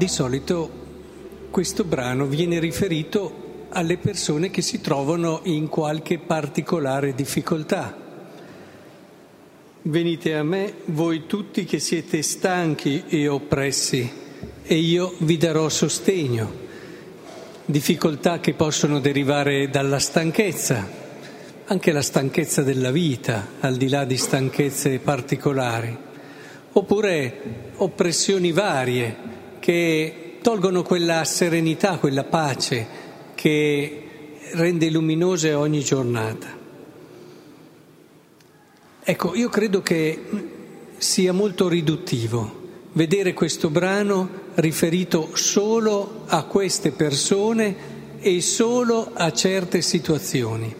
di solito questo brano viene riferito alle persone che si trovano in qualche particolare difficoltà. Venite a me voi tutti che siete stanchi e oppressi e io vi darò sostegno. Difficoltà che possono derivare dalla stanchezza, anche la stanchezza della vita, al di là di stanchezze particolari, oppure oppressioni varie che tolgono quella serenità, quella pace che rende luminose ogni giornata. Ecco, io credo che sia molto riduttivo vedere questo brano riferito solo a queste persone e solo a certe situazioni.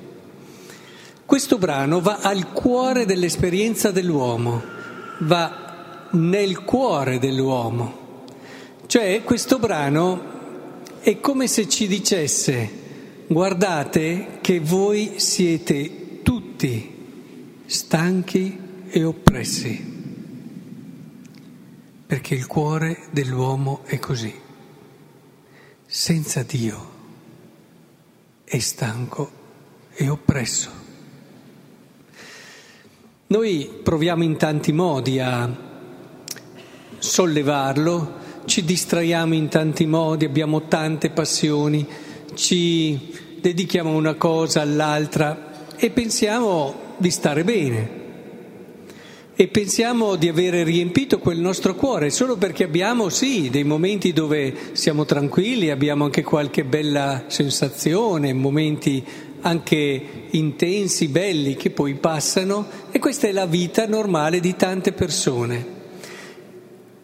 Questo brano va al cuore dell'esperienza dell'uomo, va nel cuore dell'uomo. Cioè questo brano è come se ci dicesse guardate che voi siete tutti stanchi e oppressi, perché il cuore dell'uomo è così. Senza Dio è stanco e oppresso. Noi proviamo in tanti modi a sollevarlo, ci distraiamo in tanti modi, abbiamo tante passioni, ci dedichiamo una cosa all'altra e pensiamo di stare bene e pensiamo di avere riempito quel nostro cuore solo perché abbiamo sì dei momenti dove siamo tranquilli, abbiamo anche qualche bella sensazione, momenti anche intensi, belli, che poi passano e questa è la vita normale di tante persone.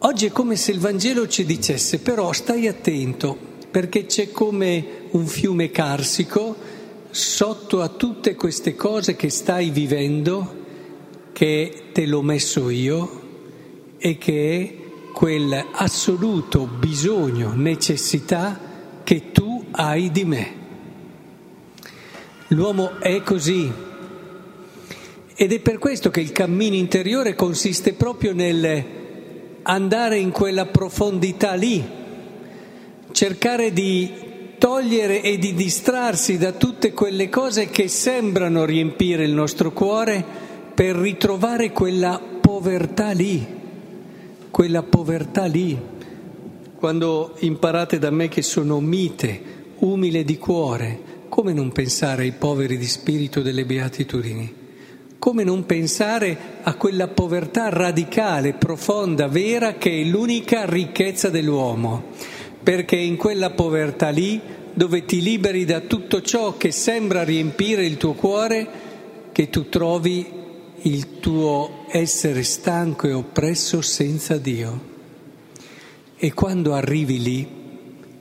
Oggi è come se il Vangelo ci dicesse però stai attento perché c'è come un fiume carsico sotto a tutte queste cose che stai vivendo che te l'ho messo io e che è quel assoluto bisogno, necessità che tu hai di me. L'uomo è così. Ed è per questo che il cammino interiore consiste proprio nel andare in quella profondità lì, cercare di togliere e di distrarsi da tutte quelle cose che sembrano riempire il nostro cuore per ritrovare quella povertà lì, quella povertà lì. Quando imparate da me che sono mite, umile di cuore, come non pensare ai poveri di spirito delle beatitudini? Come non pensare a quella povertà radicale, profonda, vera, che è l'unica ricchezza dell'uomo? Perché in quella povertà lì, dove ti liberi da tutto ciò che sembra riempire il tuo cuore, che tu trovi il tuo essere stanco e oppresso senza Dio. E quando arrivi lì,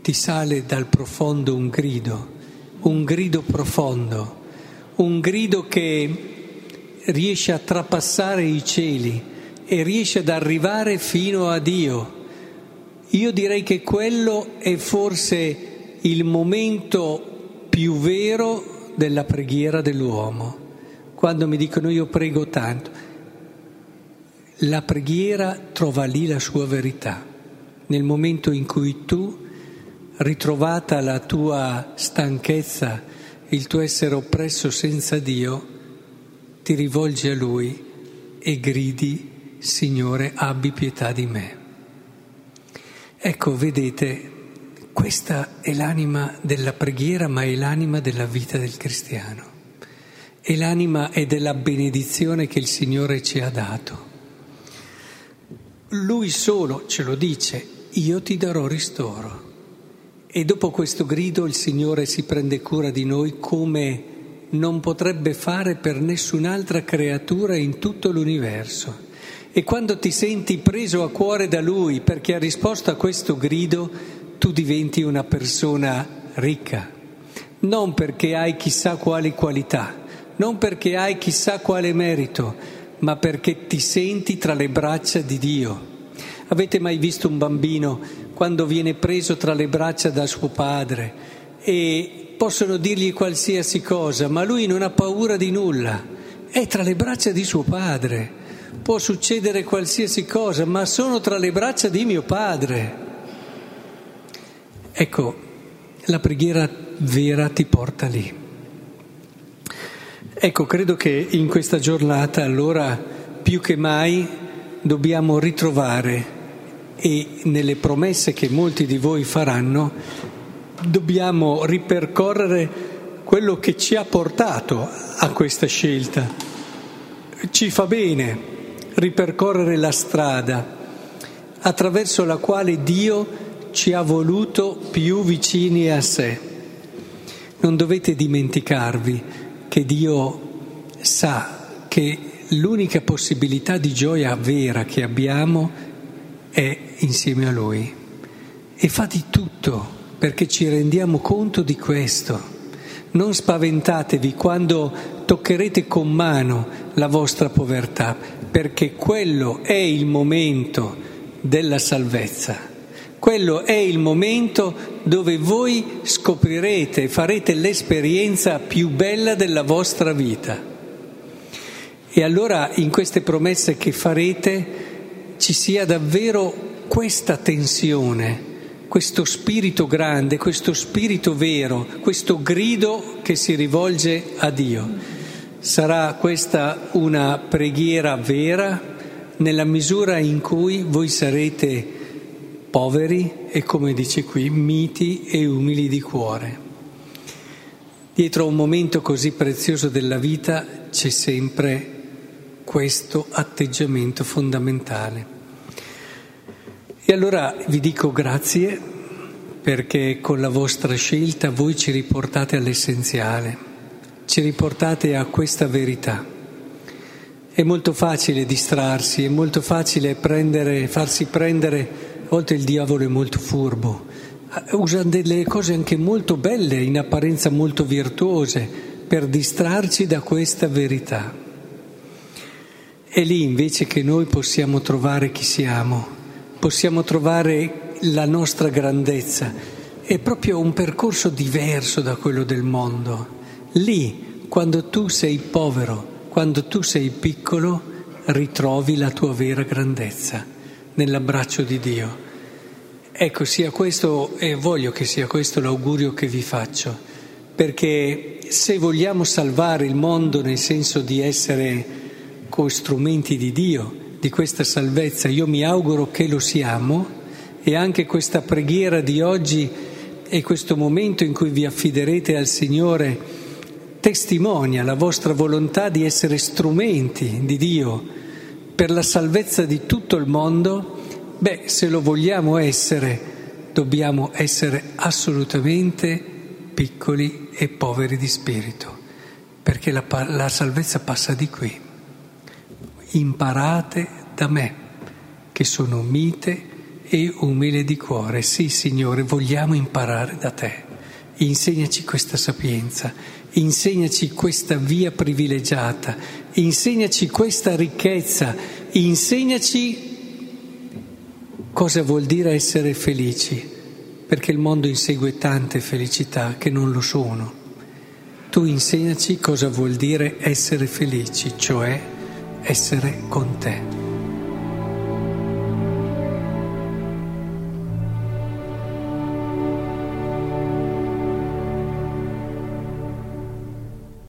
ti sale dal profondo un grido un grido profondo, un grido che riesce a trapassare i cieli e riesce ad arrivare fino a Dio. Io direi che quello è forse il momento più vero della preghiera dell'uomo. Quando mi dicono io prego tanto, la preghiera trova lì la sua verità, nel momento in cui tu ritrovata la tua stanchezza, il tuo essere oppresso senza Dio, ti rivolgi a Lui e gridi, Signore, abbi pietà di me. Ecco, vedete, questa è l'anima della preghiera, ma è l'anima della vita del cristiano. È l'anima e della benedizione che il Signore ci ha dato. Lui solo ce lo dice, io ti darò ristoro. E dopo questo grido il Signore si prende cura di noi come non potrebbe fare per nessun'altra creatura in tutto l'universo. E quando ti senti preso a cuore da Lui perché ha risposto a questo grido, tu diventi una persona ricca, non perché hai chissà quali qualità, non perché hai chissà quale merito, ma perché ti senti tra le braccia di Dio. Avete mai visto un bambino quando viene preso tra le braccia da suo padre e possono dirgli qualsiasi cosa, ma lui non ha paura di nulla, è tra le braccia di suo padre, può succedere qualsiasi cosa, ma sono tra le braccia di mio padre. Ecco, la preghiera vera ti porta lì. Ecco, credo che in questa giornata allora più che mai dobbiamo ritrovare e nelle promesse che molti di voi faranno dobbiamo ripercorrere quello che ci ha portato a questa scelta. Ci fa bene ripercorrere la strada attraverso la quale Dio ci ha voluto più vicini a sé. Non dovete dimenticarvi che Dio sa che l'unica possibilità di gioia vera che abbiamo è insieme a Lui e fa di tutto perché ci rendiamo conto di questo. Non spaventatevi quando toccherete con mano la vostra povertà, perché quello è il momento della salvezza. Quello è il momento dove voi scoprirete farete l'esperienza più bella della vostra vita. E allora in queste promesse che farete ci sia davvero questa tensione, questo spirito grande, questo spirito vero, questo grido che si rivolge a Dio. Sarà questa una preghiera vera nella misura in cui voi sarete poveri e, come dice qui, miti e umili di cuore. Dietro a un momento così prezioso della vita c'è sempre questo atteggiamento fondamentale. E allora vi dico grazie perché con la vostra scelta voi ci riportate all'essenziale, ci riportate a questa verità. È molto facile distrarsi, è molto facile prendere, farsi prendere a volte il diavolo è molto furbo, usa delle cose anche molto belle, in apparenza molto virtuose, per distrarci da questa verità. È lì invece che noi possiamo trovare chi siamo, possiamo trovare la nostra grandezza. È proprio un percorso diverso da quello del mondo. Lì, quando tu sei povero, quando tu sei piccolo, ritrovi la tua vera grandezza nell'abbraccio di Dio. Ecco, sia questo, e voglio che sia questo l'augurio che vi faccio, perché se vogliamo salvare il mondo nel senso di essere co-strumenti di Dio, di questa salvezza, io mi auguro che lo siamo e anche questa preghiera di oggi e questo momento in cui vi affiderete al Signore testimonia la vostra volontà di essere strumenti di Dio per la salvezza di tutto il mondo, beh, se lo vogliamo essere, dobbiamo essere assolutamente piccoli e poveri di spirito, perché la, la salvezza passa di qui. Imparate da me, che sono mite e umile di cuore. Sì, Signore, vogliamo imparare da te. Insegnaci questa sapienza, insegnaci questa via privilegiata, insegnaci questa ricchezza, insegnaci cosa vuol dire essere felici, perché il mondo insegue tante felicità che non lo sono. Tu insegnaci cosa vuol dire essere felici, cioè essere con te.